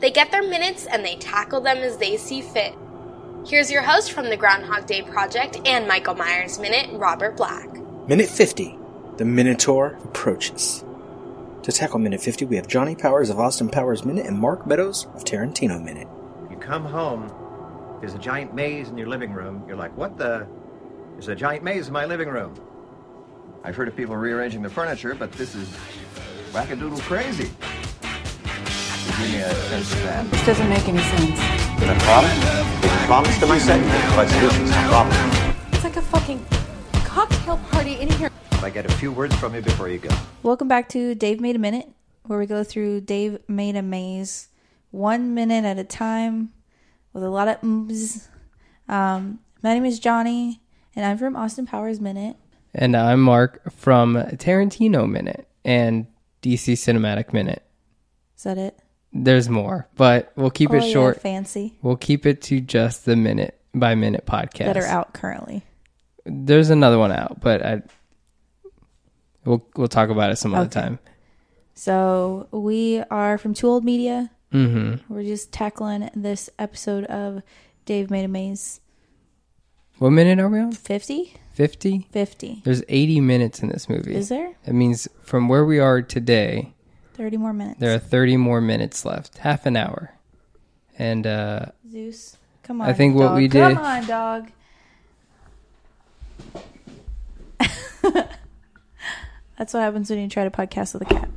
They get their minutes and they tackle them as they see fit. Here's your host from the Groundhog Day Project and Michael Myers Minute, Robert Black. Minute 50. The Minotaur approaches. To tackle Minute 50, we have Johnny Powers of Austin Powers Minute and Mark Meadows of Tarantino Minute. You come home, there's a giant maze in your living room. You're like, what the? There's a giant maze in my living room. I've heard of people rearranging the furniture, but this is wackadoodle crazy. Give me a sense of that. This doesn't make any sense. The problem? If you promise to my set, you solutions. No problem. It's like a fucking cocktail party in here. If I get a few words from you before you go. Welcome back to Dave Made a Minute, where we go through Dave Made a Maze one minute at a time with a lot of ums. Um, my name is Johnny, and I'm from Austin Powers Minute. And I'm Mark from Tarantino Minute and DC Cinematic Minute. Is that it? There's more, but we'll keep Oh, it yeah, short. fancy. We'll keep it to just the minute by minute podcast. That are out currently. There's another one out, but I we'll we'll talk about it some other time. So we are from Too Old Media. Mm-hmm. We're just tackling this episode of Dave Made a Maze. What minute are we on? 50? Fifty. 50. There's 80 minutes in this movie. Is there? That means from where we are today, 30 more minutes. there are 30 more minutes left, half an hour, and uh, Zeus. Come on. I think what dog. we did. Come on, dog. That's what happens when you try to podcast with a cat.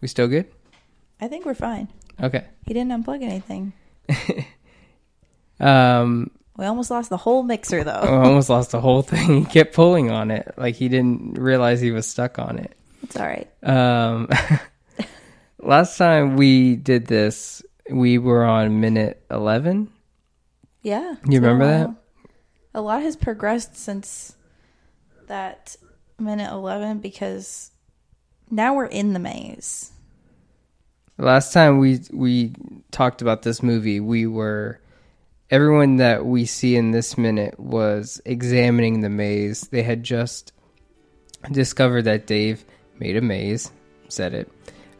we still good? I think we're fine. Okay. He didn't unplug anything. Um, We almost lost the whole mixer, though. I almost lost the whole thing. He kept pulling on it, like he didn't realize he was stuck on it. It's all right. Um, last time we did this, we were on minute 11. Yeah. You remember that? A lot has progressed since that minute 11 because now we're in the maze. Last time we we talked about this movie, we were everyone that we see in this minute was examining the maze. They had just discovered that Dave made a maze, said it,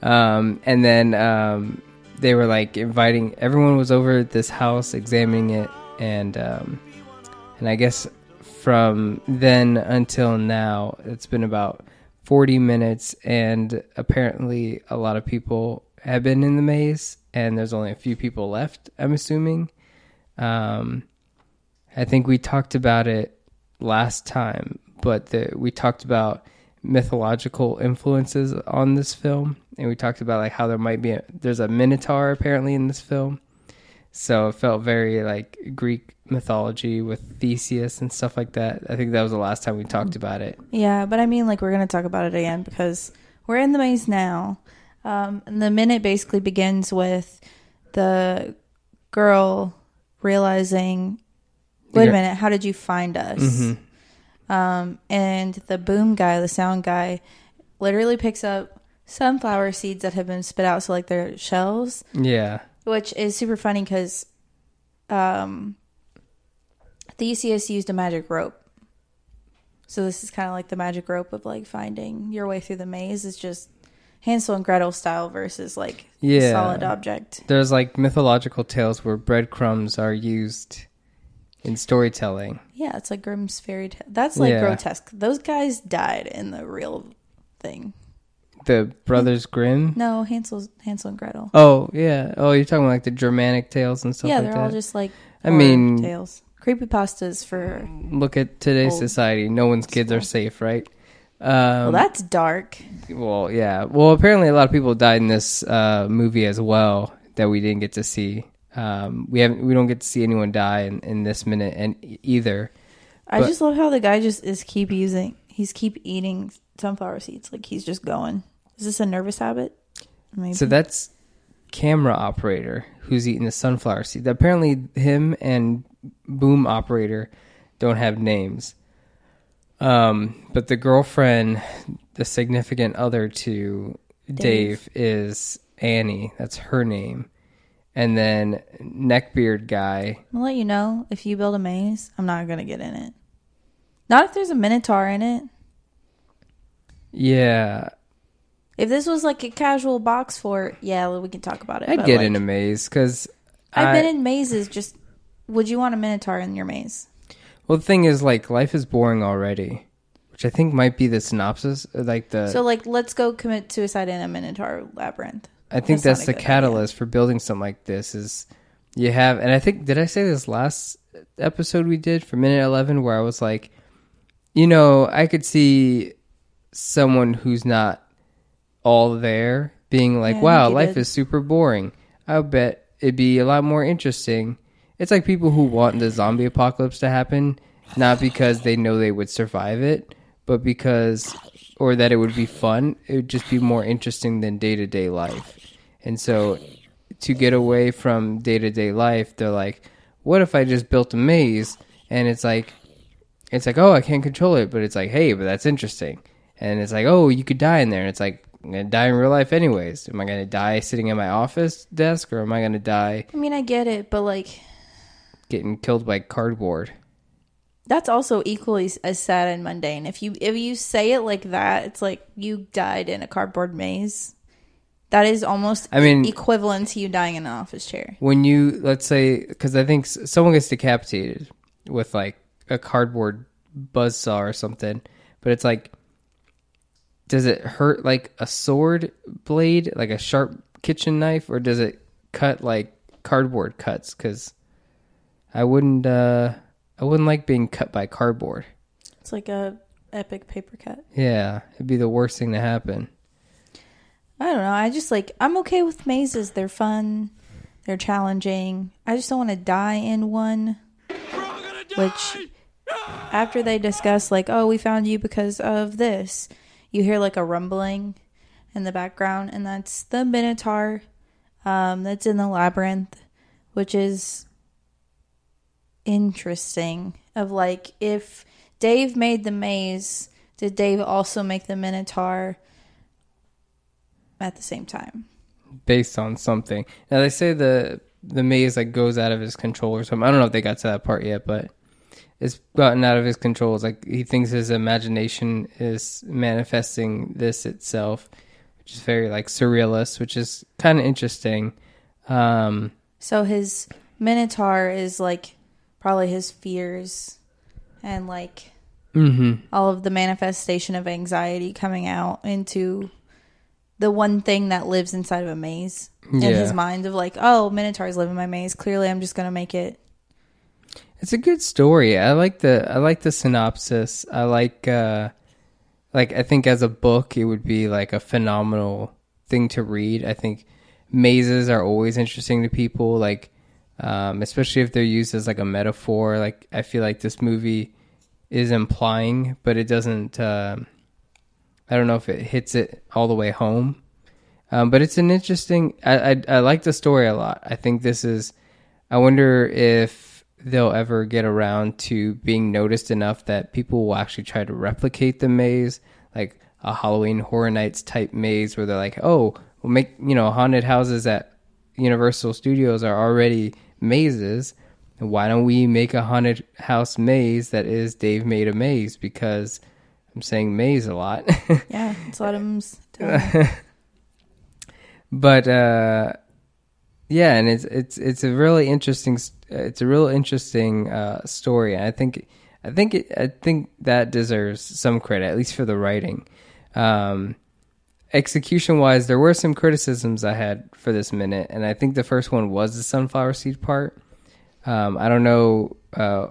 um, and then um, they were like inviting everyone was over at this house examining it, and um, and I guess from then until now, it's been about 40 minutes, and apparently a lot of people have been in the maze, and there's only a few people left, I'm assuming. Um, I think we talked about it last time, but the, we talked about mythological influences on this film, and we talked about like how there might be a, there's a minotaur apparently in this film, so it felt very like Greek mythology with Theseus and stuff like that. I think that was the last time we talked about it. Yeah, but I mean, like, we're to talk about it again because we're in the maze now. Um, and the minute basically begins with the girl realizing, wait a minute, how did you find us? Um, and the boom guy, the sound guy, literally picks up sunflower seeds that have been spit out, so like they're shells, Yeah, which is super funny because um, Theseus used a magic rope. So this is kind of like the magic rope of like finding your way through the maze. It's just Hansel and Gretel style versus like Yeah. solid object. there's like mythological tales where breadcrumbs are used in storytelling. Yeah, it's like Grimm's fairy tale. That's like Yeah. grotesque. Those guys died in the real thing. The Brothers Grimm. No, Hansel's Hansel and Gretel. Oh yeah. Oh, you're talking about like the Germanic tales and stuff yeah, like they're that. all just like I mean- tales. Creepy pastas for Look at today's society. No one's kids are safe, right? Um, well, that's dark. Well, yeah. Well, apparently a lot of people died in this uh, movie as well that we didn't get to see. Um, we haven't. We don't get to see anyone die in, in this minute and either. I But- just love how the guy just is keep using. He's keep eating sunflower seeds. Like he's just going. Is this a nervous habit? Maybe. So that's camera operator who's eating the sunflower seed. Apparently, him and boom operator don't have names. Um, but the girlfriend, the significant other to Dave, is Annie. That's her name. And then neckbeard guy. I'll let you know if you build a maze, I'm not gonna get in it. Not if there's a minotaur in it. Yeah, If this was like a casual box fort, yeah, we can talk about it. I'd get like, in a maze because I've been in mazes. Just would you want a minotaur in your maze? Well, the thing is, like, life is boring already, which I think might be the synopsis. Like the, So like, let's go commit suicide in a minotaur labyrinth. I think that's that's, the catalyst for building something like this. Is you have, and I think did I say this last episode we did for minute eleven, where I was like, you know, I could see someone who's not all there being like, Yeah, wow, life did. is super boring. I bet it'd be a lot more interesting. It's like people who want the zombie apocalypse to happen, not because they know they would survive it, but because, or that it would be fun. It would just be more interesting than day to day life. And so, to get away from day to day life, they're like, what if I just built a maze? And it's like, it's like, oh, I can't control it, but it's like, hey, but that's interesting. And it's like, oh, you could die in there. And it's like, I'm gonna die in real life anyways. Am I gonna die sitting at my office desk, or am I gonna die I mean, I get it, but like, getting killed by cardboard? that's also equally as sad and mundane. If you if you say it like that, it's like you died in a cardboard maze. That is almost I mean- equivalent to you dying in an office chair. When you let's say, because I think someone gets decapitated with like a cardboard buzzsaw or something, but it's like, does it hurt like a sword blade, like a sharp kitchen knife, or does it cut like cardboard cuts? Because I wouldn't, uh I wouldn't like being cut by cardboard. It's like a epic paper cut. Yeah, it'd be the worst thing to happen. I don't know. I just like I'm okay with mazes. They're fun. They're challenging. I just don't want to die in one. Which after they discuss like, "Oh, we found you because of this." You hear like a rumbling in the background and that's the minotaur um that's in the labyrinth, which is interesting of like if Dave made the maze, did Dave also make the minotaur? At the same time. based on something. Now they say the the maze like goes out of his control or something. I don't know if they got to that part yet, but it's gotten out of his control. It's like he thinks his imagination is manifesting this itself, which is very like surrealist, which is kind of interesting. Um, So his minotaur is like probably his fears and like mhm. all of the manifestation of anxiety coming out into the one thing that lives inside of a maze in his mind of like, oh, minotaurs live in my maze. Clearly, I'm just gonna make it. It's a good story. I like the I like the synopsis. I like uh like I think as a book it would be like a phenomenal thing to read. I think mazes are always interesting to people like um especially if they're used as like a metaphor. Like I feel like this movie is implying but it doesn't um I don't know if it hits it all the way home. Um, but it's an interesting. I, I I like the story a lot. I think this is. I wonder if they'll ever get around to being noticed enough that people will actually try to replicate the maze, like a Halloween Horror Nights type maze, where they're like, "Oh, we'll make you know haunted houses at Universal Studios are already mazes. Why don't we make a haunted house maze that is Dave made a maze?" Because I'm saying maze a lot. Yeah, it's what I'm. s- but uh yeah and it's it's it's a really interesting it's a real interesting uh story and i think i think it, i think that deserves some credit at least for the writing um execution wise there were some criticisms i had for this minute and i think the first one was the sunflower seed part um i don't know uh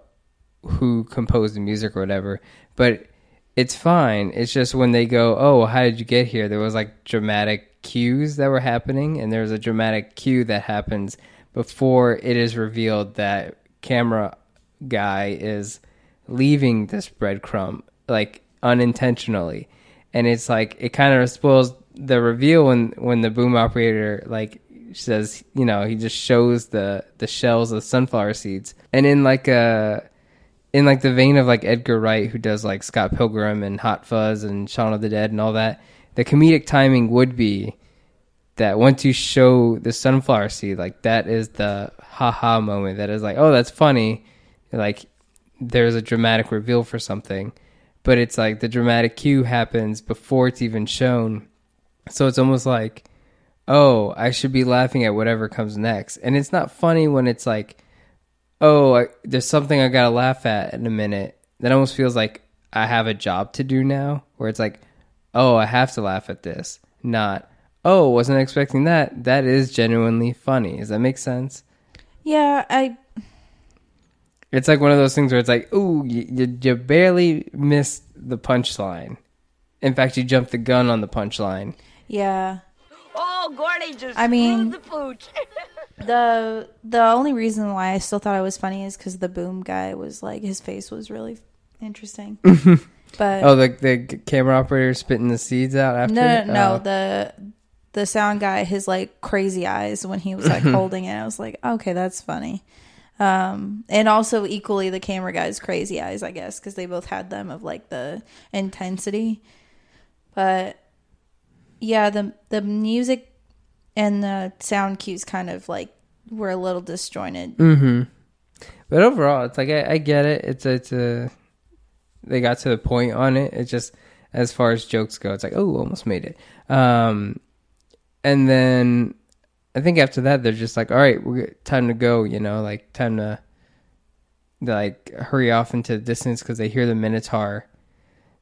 who composed the music or whatever but it's fine. It's just when they go, "Oh, how did you get here?" There was like dramatic cues that were happening, and there's a dramatic cue that happens before it is revealed that camera guy is leaving this breadcrumb like unintentionally, and it's like it kind of spoils the reveal when when the boom operator like says, you know, he just shows the the shells of sunflower seeds, and in like a in like the vein of like Edgar Wright, who does like Scott Pilgrim and Hot Fuzz and Shaun of the Dead and all that, the comedic timing would be that once you show the sunflower seed, like that is the haha moment. That is like, oh, that's funny. Like there's a dramatic reveal for something, but it's like the dramatic cue happens before it's even shown. So it's almost like, oh, I should be laughing at whatever comes next. And it's not funny when it's like, oh, I, there's something I gotta laugh at in a minute. That almost feels like I have a job to do now, where it's like, oh, I have to laugh at this, not, oh, wasn't expecting that. That is genuinely funny. Does that make sense? Yeah, I It's like one of those things where it's like, ooh, you, you, you barely missed the punchline. In fact, you jumped the gun on the punchline. yeah. Oh, Gordy just I mean- the pooch. The the only reason why I still thought it was funny is because the boom guy was like his face was really interesting. but Oh, the the camera operator spitting the seeds out after. no, no, no, Oh. the the sound guy, his like crazy eyes when he was like holding it, I was like, okay, that's funny. Um, and also equally the camera guy's crazy eyes, I guess, because they both had them of like the intensity. But yeah, the the music and the sound cues kind of like were a little disjointed. Mm-hmm. But overall, it's like I, I get it. It's it's a they got to the point on it. It's just as far as jokes go, it's like oh, almost made it. Um, and then I think after that, they're just like, all right, we're time to go. You know, like time to like hurry off into the distance because they hear the Minotaur.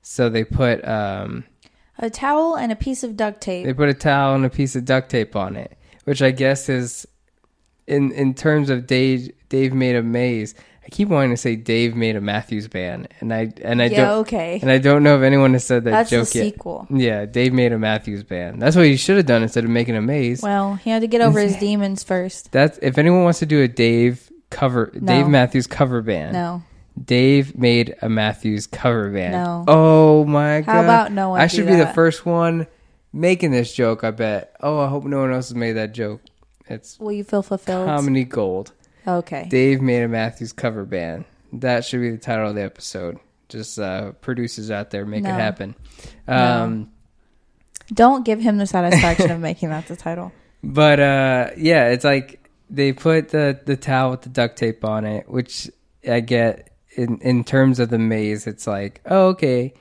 So they put um A towel and a piece of duct tape. they put a towel and a piece of duct tape on it, which I guess is in in terms of Dave Dave made a maze. I keep wanting to say Dave made a Matthews band, and I and I Yeah, don't okay. and I don't know if anyone has said that That's the joke yet. sequel. Yeah, Dave made a Matthews band. That's what he should have done instead of making a maze. Well, he had to get over his demons first. That's if anyone wants to do a Dave cover No. Dave Matthews cover band. No. Dave made a Matthews cover band. No. Oh my god. How about no one I should be the first one making this joke, I bet. Oh, I hope no one else has made that joke. It's Will you feel fulfilled? comedy gold. Okay. Dave made a Matthews cover band. That should be the title of the episode. Just uh producers out there make No. it happen. No. Um Don't give him the satisfaction of making that the title. But uh, yeah, it's like they put the the towel with the duct tape on it, which I get in in terms of the maze. It's like, oh, okay,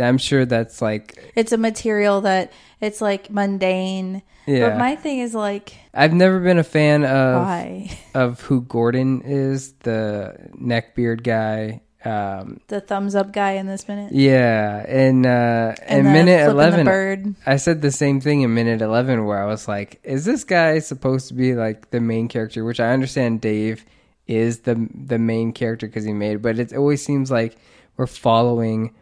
I'm sure that's like It's a material that it's like mundane. Yeah. But my thing is like I've never been a fan of Why? of who Gordon is, the neckbeard guy. Um, the thumbs up guy in this minute. yeah, and uh, And in minute eleven, bird. I said the same thing in minute eleven, where I was like, "Is this guy supposed to be like the main character?" Which I understand Dave is the the main character because he made, but it always seems like we're following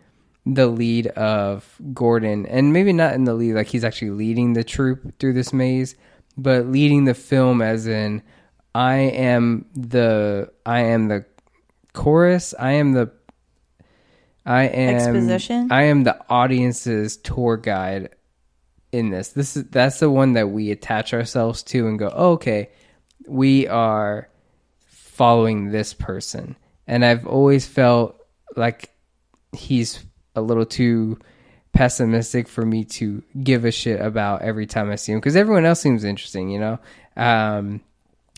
the lead of Gordon, and maybe not in the lead, like he's actually leading the troop through this maze, but leading the film as in, I am the I am the chorus, I am the I am Exposition? I am the audience's tour guide in this. This is that's the one that we attach ourselves to and go, oh, okay, we are following this person. And I've always felt like he's a little too pessimistic for me to give a shit about every time I see him because everyone else seems interesting, you know. Um,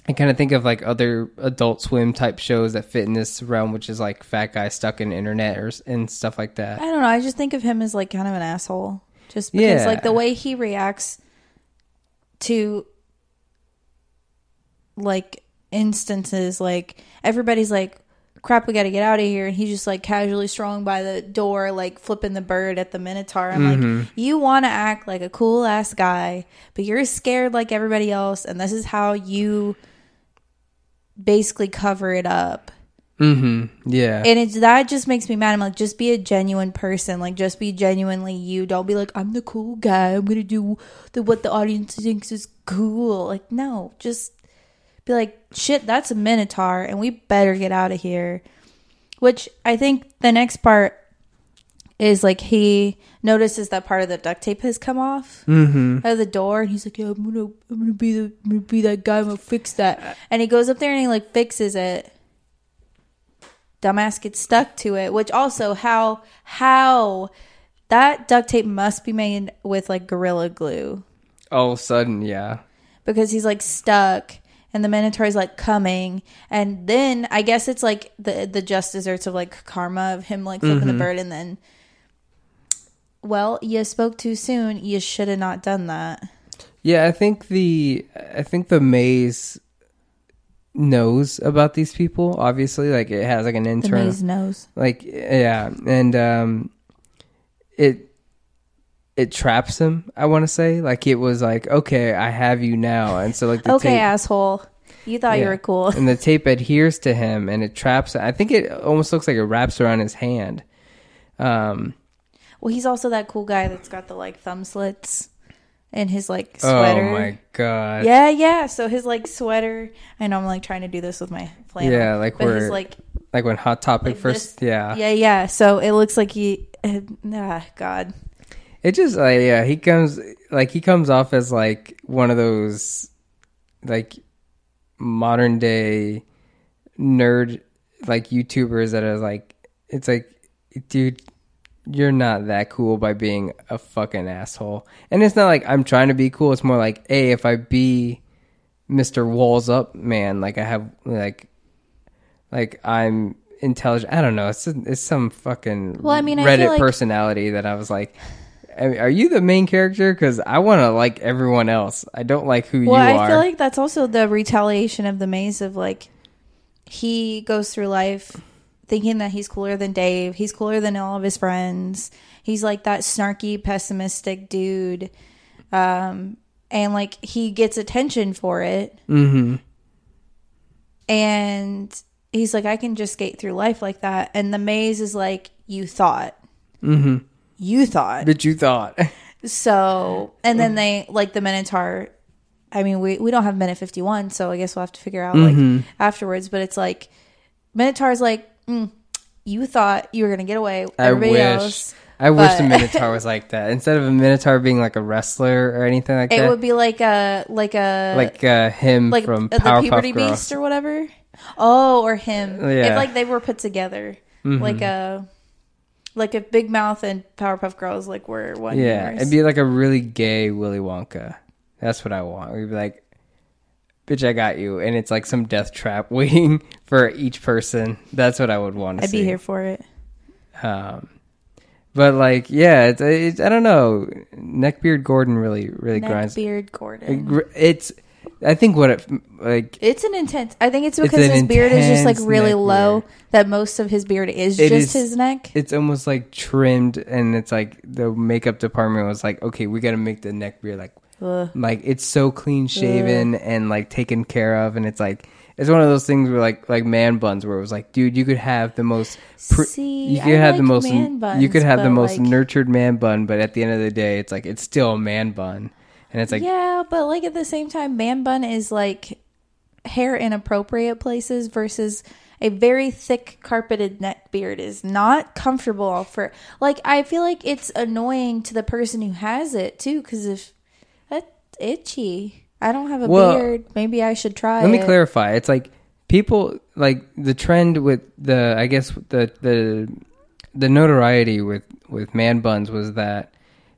I kind of think of like other Adult Swim type shows that fit in this realm, which is like fat guy stuck in internet or and stuff like that. I don't know. I just think of him as like kind of an asshole. Just because Yeah. like the way he reacts to like instances like everybody's like crap we got to get out of here and he's just like casually strolling by the door like flipping the bird at the minotaur i'm Mhm. like you want to act like a cool ass guy but you're scared like everybody else and this is how you basically cover it up Mm-hmm. Yeah. and it's that just makes me mad. I'm like, just be a genuine person. Like, just be genuinely you. Don't be like, I'm the cool guy. I'm gonna do the what the audience thinks is cool. Like, no, just be like, shit, that's a minotaur, and we better get out of here. Which I think the next part is like he notices that part of the duct tape has come off Mm-hmm. out of the door, and he's like, "Yeah, I'm gonna, I'm gonna be the, I'm gonna be that guy. I'm gonna fix that." And he goes up there and he like fixes it. Dumbass gets stuck to it, which also how how that duct tape must be made with like gorilla glue All of a sudden, yeah. because he's like stuck and the is like coming and then i guess it's like the the just desserts of like karma of him like flipping the Mhm. bird and then well you spoke too soon you should have not done that Yeah, I think the I think the maze knows about these people. Obviously, like it has like an internal. maze knows. Like yeah, and um, it it traps him. I want to say like it was like okay, I have you now, and so like the okay tape, asshole you thought you were cool and the tape adheres to him, and it traps. I think it almost looks like it wraps around his hand. Um. well he's also that cool guy that's got the like thumb slits in his like sweater Oh my god. yeah yeah so his like sweater i know i'm like trying to do this with my flannel Yeah, like but his like like when Hot Topic like first. this- yeah. yeah yeah so it looks like he ah god It just like yeah, he comes like he comes off as like one of those like modern day nerd like YouTubers that are like it's like dude you're not that cool by being a fucking asshole. And it's not like I'm trying to be cool, it's more like, hey, if I be Mr. Walls Up man, like I have like like I'm intelligent. I don't know. It's it's some fucking Well, I mean, I Reddit feel like- personality that I was like, I mean, are you the main character? Because I want to like everyone else. I don't like who Well, you are. Well, I feel like that's also the retaliation of the maze of like he goes through life thinking that he's cooler than Dave. He's cooler than all of his friends. He's like that snarky, pessimistic dude. Um, and like he gets attention for it. mm-hmm. And he's like, I can just skate through life like that. And the maze is like, you thought. Mm-hmm. You thought. But you thought. So, and then they like the Minotaur. I mean, we we don't have minute fifty one, so I guess we'll have to figure out like afterwards. But it's like Minotaur's like, mm, you thought you were gonna get away. I Everybody wish. else, I wish the but- Minotaur was like that. Instead of a Minotaur being like a wrestler or anything like that. it that. would be like a like a like uh, him like from uh, the Powerpuff puberty Girls. beast or whatever. Oh, or him. Yeah. If like they were put together, Mhm. like a like if Big Mouth and Powerpuff Girls like were one. yeah, universe. it'd be like a really gay Willy Wonka. That's what I want. We'd be like, "Bitch, I got you," and it's like some death trap waiting for each person. That's what I would want to I'd see. be here for it. Um, but like, yeah, it's, it's I don't know. Neckbeard Gordon really really grinds. Neckbeard Gordon. It It's I think what it like. It's an intense. I think it's It's because an his beard is just like really low. That most of his beard is It just is- his neck. It's almost like trimmed, and it's like the makeup department was like, okay, we got to make the neck beard like, Ugh. like it's so clean shaven and like taken care of, and it's like it's one of those things where like like man buns, where it was like, dude, you could have the most, pr- See, you could I have the most, man you could have the most like- nurtured man bun, but at the end of the day, it's like it's still a man bun, and it's like, yeah, but like at the same time, man bun is like hair in appropriate places versus a very thick carpeted neck beard is not comfortable for like I feel like it's annoying to the person who has it too because if that's itchy. I don't have a Well, beard. Maybe I should try Let me it. clarify. It's like people like the trend with the I guess the the the notoriety with with man buns was that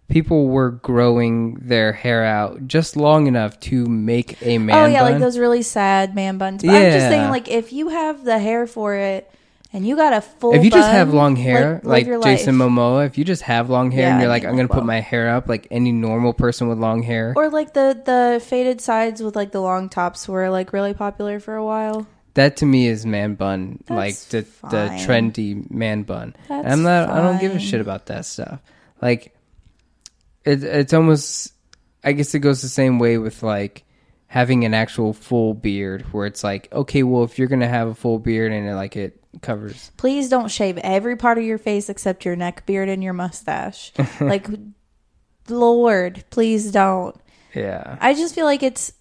people were growing their hair out just long enough to make a man oh yeah, bun. like those really sad man buns. But I'm just saying, like if you have the hair for it and you got a full, if you just have long hair, live like Jason life. Momoa, if you just have long hair Yeah, and you're like, I'm gonna well. put my hair up like any normal person with long hair, or like the the faded sides with like the long tops were like really popular for a while. that to me is man bun, like That's the the fine. trendy man bun. That's And I'm not. I don't give a shit about that stuff. Like, it, it's almost. I guess it goes the same way with like having an actual full beard, where it's like, okay, well, if you're gonna have a full beard and it, like it covers, Please don't shave every part of your face except your neck beard and your mustache. like, Lord, please don't. yeah, I just feel like it's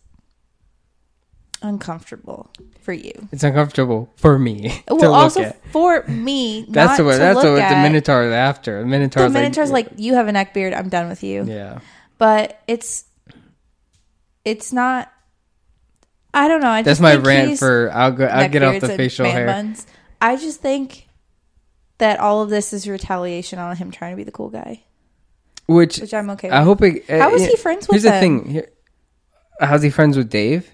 uncomfortable for you. It's uncomfortable for me Well, also at. for me, That's what that's what the. Minotaur is after. The Minotaur. The Minotaur's like, you have a neck beard. I'm done with you. yeah. But it's it's not. I don't know. I That's my rant for. I'll go. I'll get off the facial hair. buns. I just think that all of this is retaliation on him trying to be the cool guy. Which, Which I'm okay I hope. It, uh, How is yeah, he friends with Here's the thing. Here, how's he friends with Dave?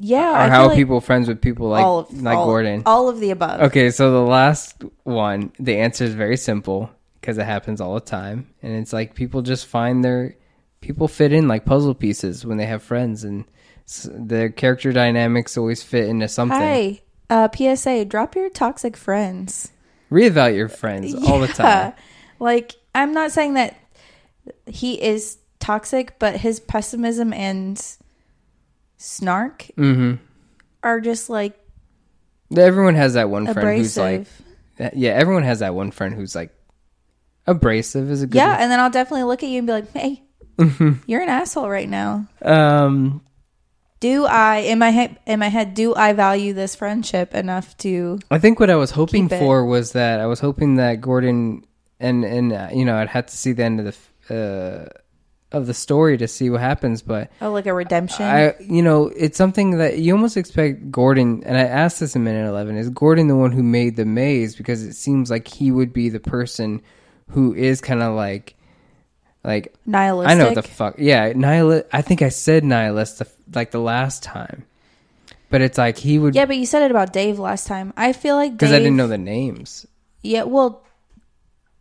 Yeah, Or how are like people friends with people like all of, like all, Gordon? All of the above. Okay, so the last one, the answer is very simple because it happens all the time, and it's like people just find their people fit in like puzzle pieces when they have friends, and their character dynamics always fit into something. Hi, uh, PSA: Drop your toxic friends. Reevaluate your friends all the time. Like, I'm not saying that he is toxic, but his pessimism and snark Mm-hmm. are just like Everyone has that one friend who's like, abrasive. yeah, everyone has that one friend who's like abrasive is a good. Yeah, and then I'll definitely look at you and be like, "Hey, you're an asshole right now." Um, Do I in my head in my head do I value this friendship enough to I think what I was hoping for was that I was hoping that Gordon and and uh, you know I'd have to see the end of the uh, of the story to see what happens, but oh like a redemption? I you know it's something that you almost expect Gordon. And I asked this in minute eleven: Is Gordon the one who made the maze? Because it seems like he would be the person who is kind of like like Nihilistic. I know what the fuck. Yeah, nihil. I think I said nihilist the, like the last time, but it's like he would yeah, but you said it about Dave last time. I feel like because I didn't know the names. Yeah, well,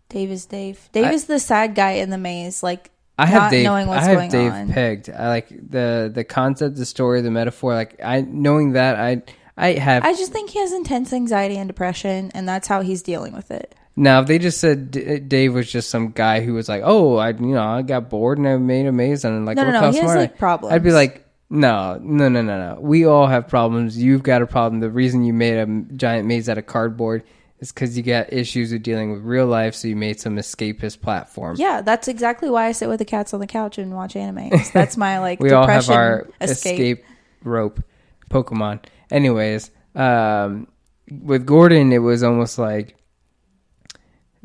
Dave is Dave. Dave I- is the sad guy in the maze, like I have not Dave. knowing what's I have going Dave on. pegged. I like the the concept, the story, the metaphor. Like I knowing that I I have I just think he has intense anxiety and depression, and that's how he's dealing with it. now. If they just said D- Dave was just some guy who was like, oh, I you know I got bored and I made a maze and like No, no, look no, how he has, smart I-" like, problems. I'd be like. No, no, no, no, no. We all have problems. You've got a problem. The reason you made a m- giant maze out of cardboard is because you got issues with dealing with real life. So you made some escapist platform. Yeah, that's exactly why I sit with the cats on the couch and watch anime. That's my like we all have depression our escape. escape. rope pokemon anyways um with gordon it was almost like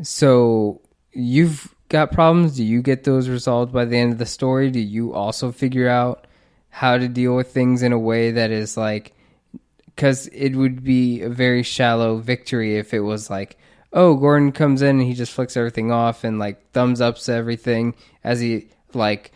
so you've got problems do you get those resolved by the end of the story do you also figure out how to deal with things in a way that is like because it would be a very shallow victory if it was like oh gordon comes in and he just flicks everything off and like thumbs ups everything as he like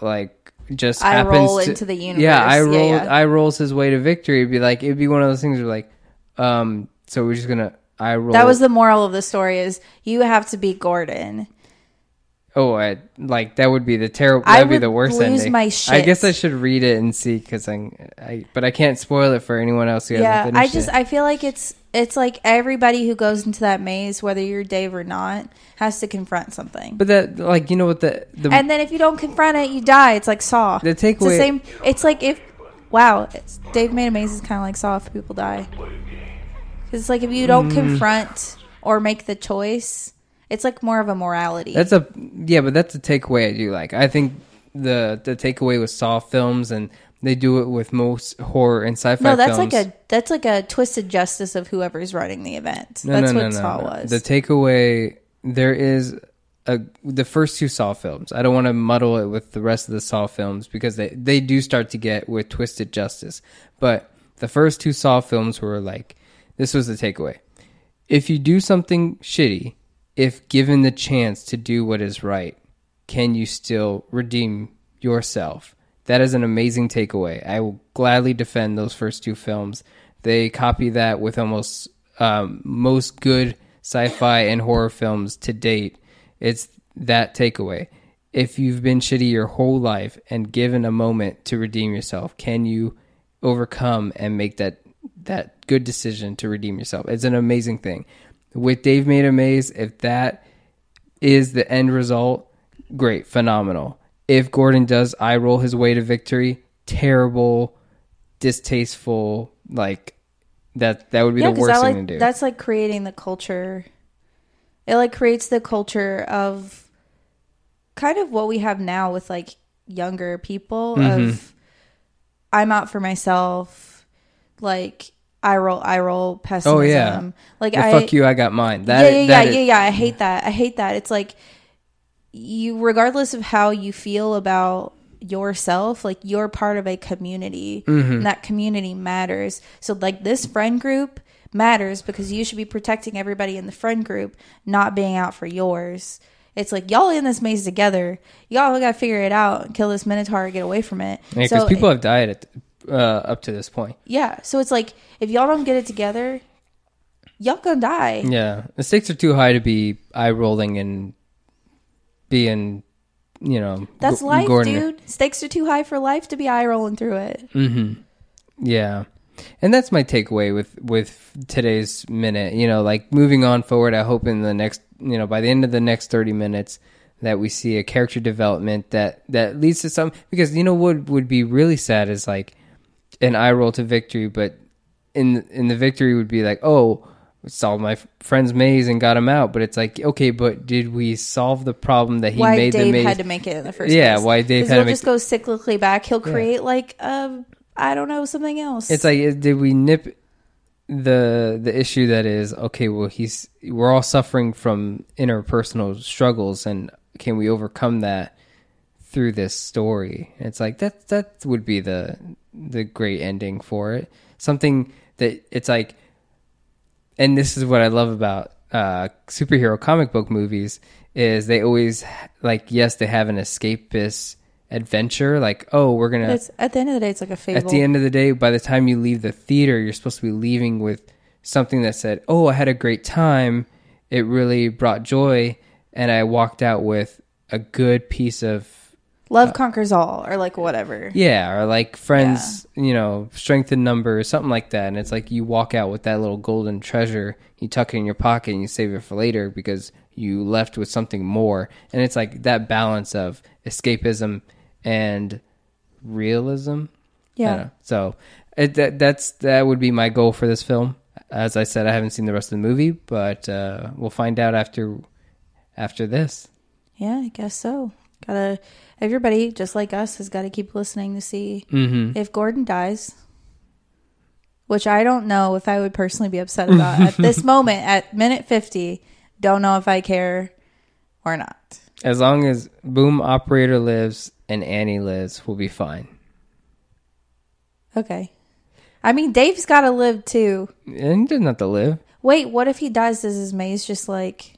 like just I happens roll to- into the universe. yeah i Yeah, roll yeah. i rolls his way to victory it'd be like it'd be one of those things where like um so we're just gonna i roll That was the moral of the story: is you have to be Gordon. Oh I, like that would be the terrible that'd be the worst lose ending my i guess i should read it and see because I, I but i can't spoil it for anyone else who Yeah, hasn't I finished just it. I feel like it's it's like everybody who goes into that maze, whether you're Dave or not, has to confront something. but that like you know what the the and then if you don't confront it, you die. It's like Saw. The It's the takeaway- same. It's like if wow, it's, Dave made a maze is kind of like Saw if people die. Because it's like if you don't Mm. confront or make the choice, it's like more of a morality. That's a yeah, but that's a takeaway I do like. I think the the takeaway with Saw films and they do it with most horror and sci-fi. no, that's films. like a that's like a twisted justice of whoever's running the event. no, that's no, what no, no, Saw no. was. The takeaway there is a the first two Saw films. I don't want to muddle it with the rest of the Saw films because they they do start to get with twisted justice. But the first two Saw films were like this was the takeaway. If you do something shitty, if given the chance to do what is right, can you still redeem yourself? That is an amazing takeaway. I will gladly defend those first two films. They copy that with almost um, most good sci-fi and horror films to date. It's that takeaway. If you've been shitty your whole life and given a moment to redeem yourself, can you overcome and make that that good decision to redeem yourself? It's an amazing thing. With Dave Made a Maze, if that is the end result, great, phenomenal. If Gordon does I roll his way to victory, terrible, distasteful, like that that would be yeah, the worst that, thing to do. That's like creating the culture. It like creates the culture of kind of what we have now with like younger people Mhm. of I'm out for myself, like I roll, I roll pessimism. Oh yeah. like The I fuck you, I got mine. That, yeah, yeah, yeah, that is- yeah, yeah. I hate that. I hate that. It's like you, regardless of how you feel about yourself, like you're part of a community, Mm-hmm. and that community matters. So, like this friend group matters because you should be protecting everybody in the friend group, not being out for yours. It's like y'all in this maze together. Y'all gotta figure it out and kill this minotaur and get away from it. Yeah, because So- people have died at, uh, up to this point. yeah. So it's like if y'all don't get it together, y'all gonna die. Yeah, the stakes are too high to be eye rolling and being, you know, That's G- life, Gordon- dude. Stakes are too high for life to be eye rolling through it. Mm-hmm. Yeah. And that's my takeaway with with today's minute. You know, like moving on forward, I hope in the next, you know, by the end of the next 30 minutes that we see a character development that that leads to some because you know what would be really sad is like an eye roll to victory, but in in the victory would be like, "Oh, solved my friend's maze and got him out." But it's like, "Okay, but did we solve the problem that he why made the Dave maze?" had to make it in the first Yeah, place. why Dave had he'll make just go cyclically back. He'll create like um I don't know something else. It's like, did we nip the the issue that is okay? Well, he's we're all suffering from interpersonal struggles, and can we overcome that through this story? It's like that that would be the the great ending for it. Something that it's like, and this is what I love about uh, superhero comic book movies is they always like yes they have an escapist adventure like oh we're gonna it's at the end of the day, it's like a fable. at the end of the day, by the time you leave the theater, you're supposed to be leaving with something that said, "Oh, I had a great time. It really brought joy, and I walked out with a good piece of Love conquers all, or like whatever. yeah, or like friends, you know, strength in numbers, something like that." And it's like you walk out with that little golden treasure, you tuck it in your pocket, and you save it for later because you left with something more. And it's like that balance of escapism and realism. Yeah. I don't know. So it, that that's that would be my goal for this film. As I said, I haven't seen the rest of the movie, but uh, we'll find out after after this. Yeah, I guess so. Gotta everybody just like us has got to keep listening to see Mm-hmm. if Gordon dies. Which I don't know if I would personally be upset about at this moment at minute fifty. Don't know if I care or not. As long as Boom Operator lives and Annie lives, we'll be fine. Okay. I mean, Dave's got to live too. And he doesn't have to live. Wait, what if he dies? Does his maze just like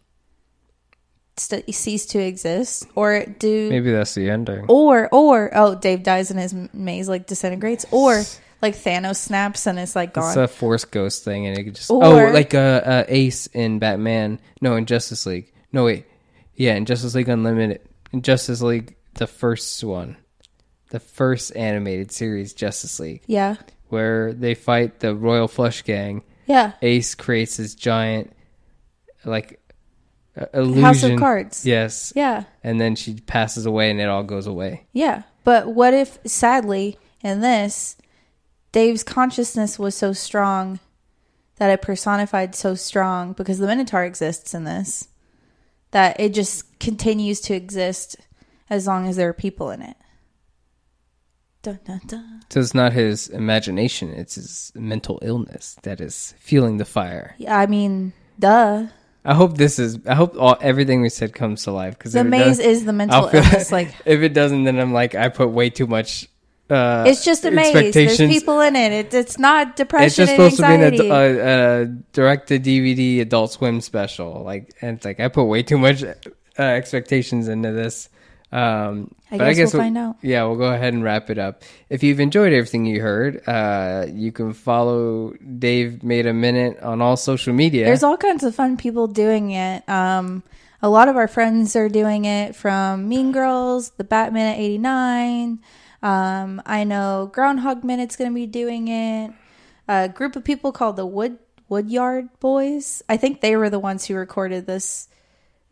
st- cease to exist, or do Maybe that's the ending. or or oh, Dave dies and his maze like disintegrates, or like Thanos snaps and it's like gone. It's a Force Ghost thing, and it just Or- oh, like uh, uh, Ace in Batman. No, in Justice League. No, wait, yeah, in Justice League Unlimited. In Justice League, the first one, the first animated series, Justice League, yeah, where they fight the Royal Flush Gang. yeah. Ace creates this giant, like, uh, illusion. House of Cards. Yes. Yeah, And then she passes away, and it all goes away. yeah. But what if, sadly, in this, Dave's consciousness was so strong that it personified so strong because the Minotaur exists in this that it just continues to exist as long as there are people in it. Dun, dun, dun. So it's not his imagination; it's his mental illness that is fueling the fire. Yeah, I mean, duh. I hope this is. I hope all everything we said comes to life because The maze is the mental illness. Like if it doesn't, then I'm like I put way too much. Uh, it's just a maze. There's people in it. it it's not depression. It's just and supposed to be anxiety. an ad- uh, uh, direct to DVD Adult Swim special. Like, and it's like I put way too much uh, expectations into this. Um, I but guess we'll find out. Yeah, we'll go ahead and wrap it up. If you've enjoyed everything you heard, uh, you can follow Dave Made a Minute on all social media. There's all kinds of fun people doing it. Um, a lot of our friends are doing it from Mean Girls, the Batman at 89. Um, I know Groundhog Minute's going to be doing it. A group of people called the Wood Woodyard Boys. I think they were the ones who recorded this.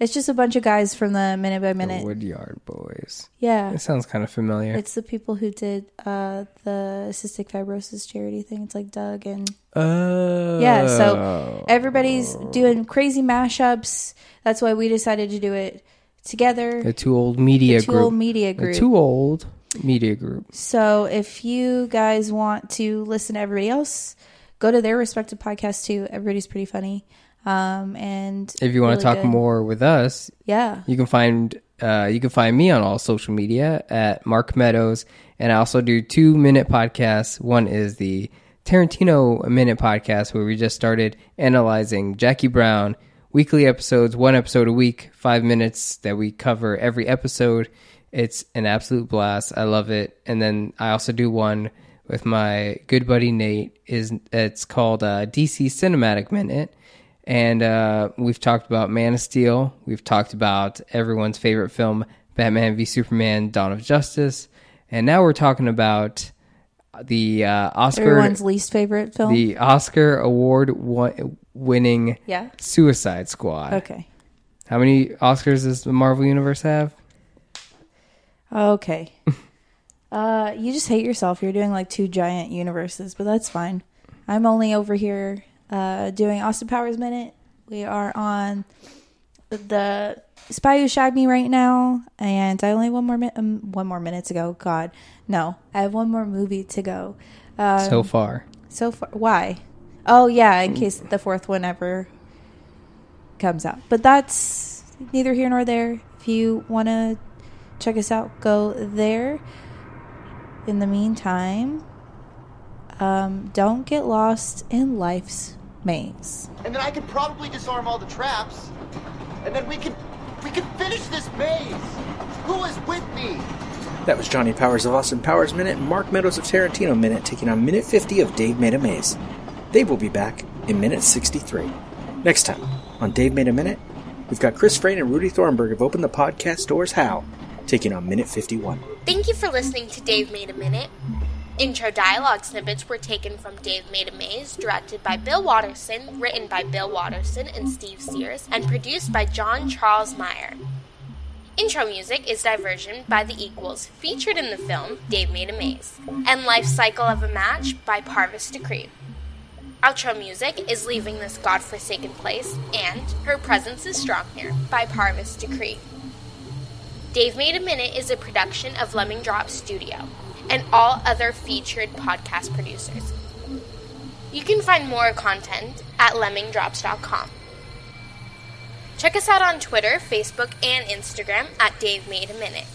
It's just a bunch of guys from the Minute by Minute. the. Woodyard Boys. yeah. It sounds kind of familiar. It's the people who did uh, the cystic fibrosis charity thing. It's like Doug and Oh, yeah. So everybody's doing crazy mashups. That's why we decided to do it together. the two old media The two group. old media group. too old. Media Group. So if you guys want to listen to everybody else, go to their respective podcasts too. Everybody's pretty funny. Um, and If you want really to talk good. more with us, Yeah. you can find uh, you can find me on all social media at Mark Meadows, and I also do two minute podcasts. One is the Tarantino Minute podcast, where we just started analyzing Jackie Brown weekly episodes, one episode a week, five minutes that we cover every episode. It's an absolute blast. I love it. And then I also do one with my good buddy Nate. Is it's called uh, DC Cinematic Minute and uh, we've talked about Man of Steel. We've talked about everyone's favorite film, Batman v Superman: Dawn of Justice, and now we're talking about the uh, Oscar, Everyone's least favorite film. the Oscar award wa- winning Yeah. Suicide Squad. Okay. How many Oscars does the Marvel Universe have? Okay. uh, you just hate yourself. You're doing like two giant universes, but that's fine. I'm only over here uh, doing Austin Powers Minute. We are on the Spy Who Shagged Me right now, and I only have one more mi- um, one more minute to go. God, no, I have one more movie to go. Um, so far, So far, why? Oh yeah, in case the fourth one ever comes out. But that's neither here nor there. If you want to check us out, go there. In the meantime, um, don't get lost in life's maze. And then I could probably disarm all the traps. And then we could we could finish this maze. Who is with me? That was Johnny Powers of Austin Powers Minute Mark Meadows of Tarantino Minute taking on Minute 50 of Dave Made a Maze. They will be back in Minute 63. Next time on Dave Made a Minute, we've got Chris Frayne and Rudy Thornburg of Open the Podcast Doors HAL taking on Minute 51. Thank you for listening to Dave Made a Minute. Intro dialogue snippets were taken from Dave Made a Maze, directed by Bill Watterson, written by Bill Watterson and Steve Sears, and produced by John Charles Meyer. Intro music is Diversion by The Equals, featured in the film Dave Made a Maze, and Life Cycle of a Match by Parvis Decree. Outro music is Leaving This Godforsaken Place and Her Presence is Strong Here by Parvis Decree. Dave Made a Minute is a production of Lemming Drop Studio and all other featured podcast producers. You can find more content at lemmingdrops.com. Check us out on Twitter, Facebook, and Instagram at Dave Made a Minute.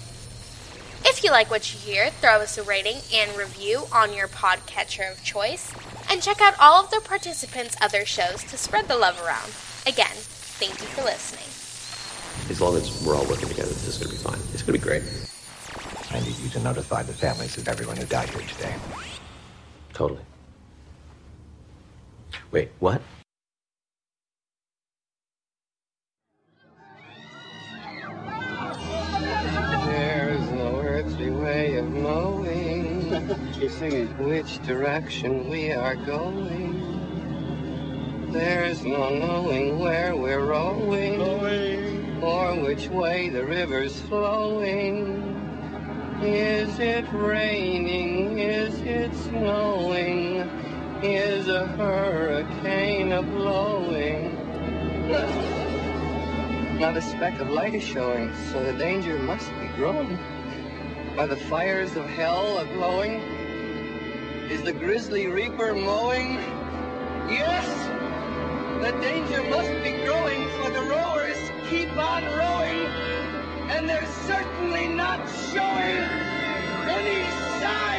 If you like what you hear, throw us a rating and review on your podcatcher of choice, and check out all of the participants' other shows to spread the love around. Again, thank you for listening. As long as we're all working together, this is going to be fine. It's going to be great. I need you to notify the families of everyone who died here today. Totally. Wait, what? There's no earthly way of knowing which direction we are going. There's no knowing where we're rowing or which way the river's flowing. Is it raining? Is it snowing? Is a hurricane a blowing? Not a speck of light is showing, so the danger must be growing. Are the fires of hell a glowing? Is the grisly reaper mowing? Yes! The danger must be growing, for the rowers keep on rowing, and they're certainly not showing any signs.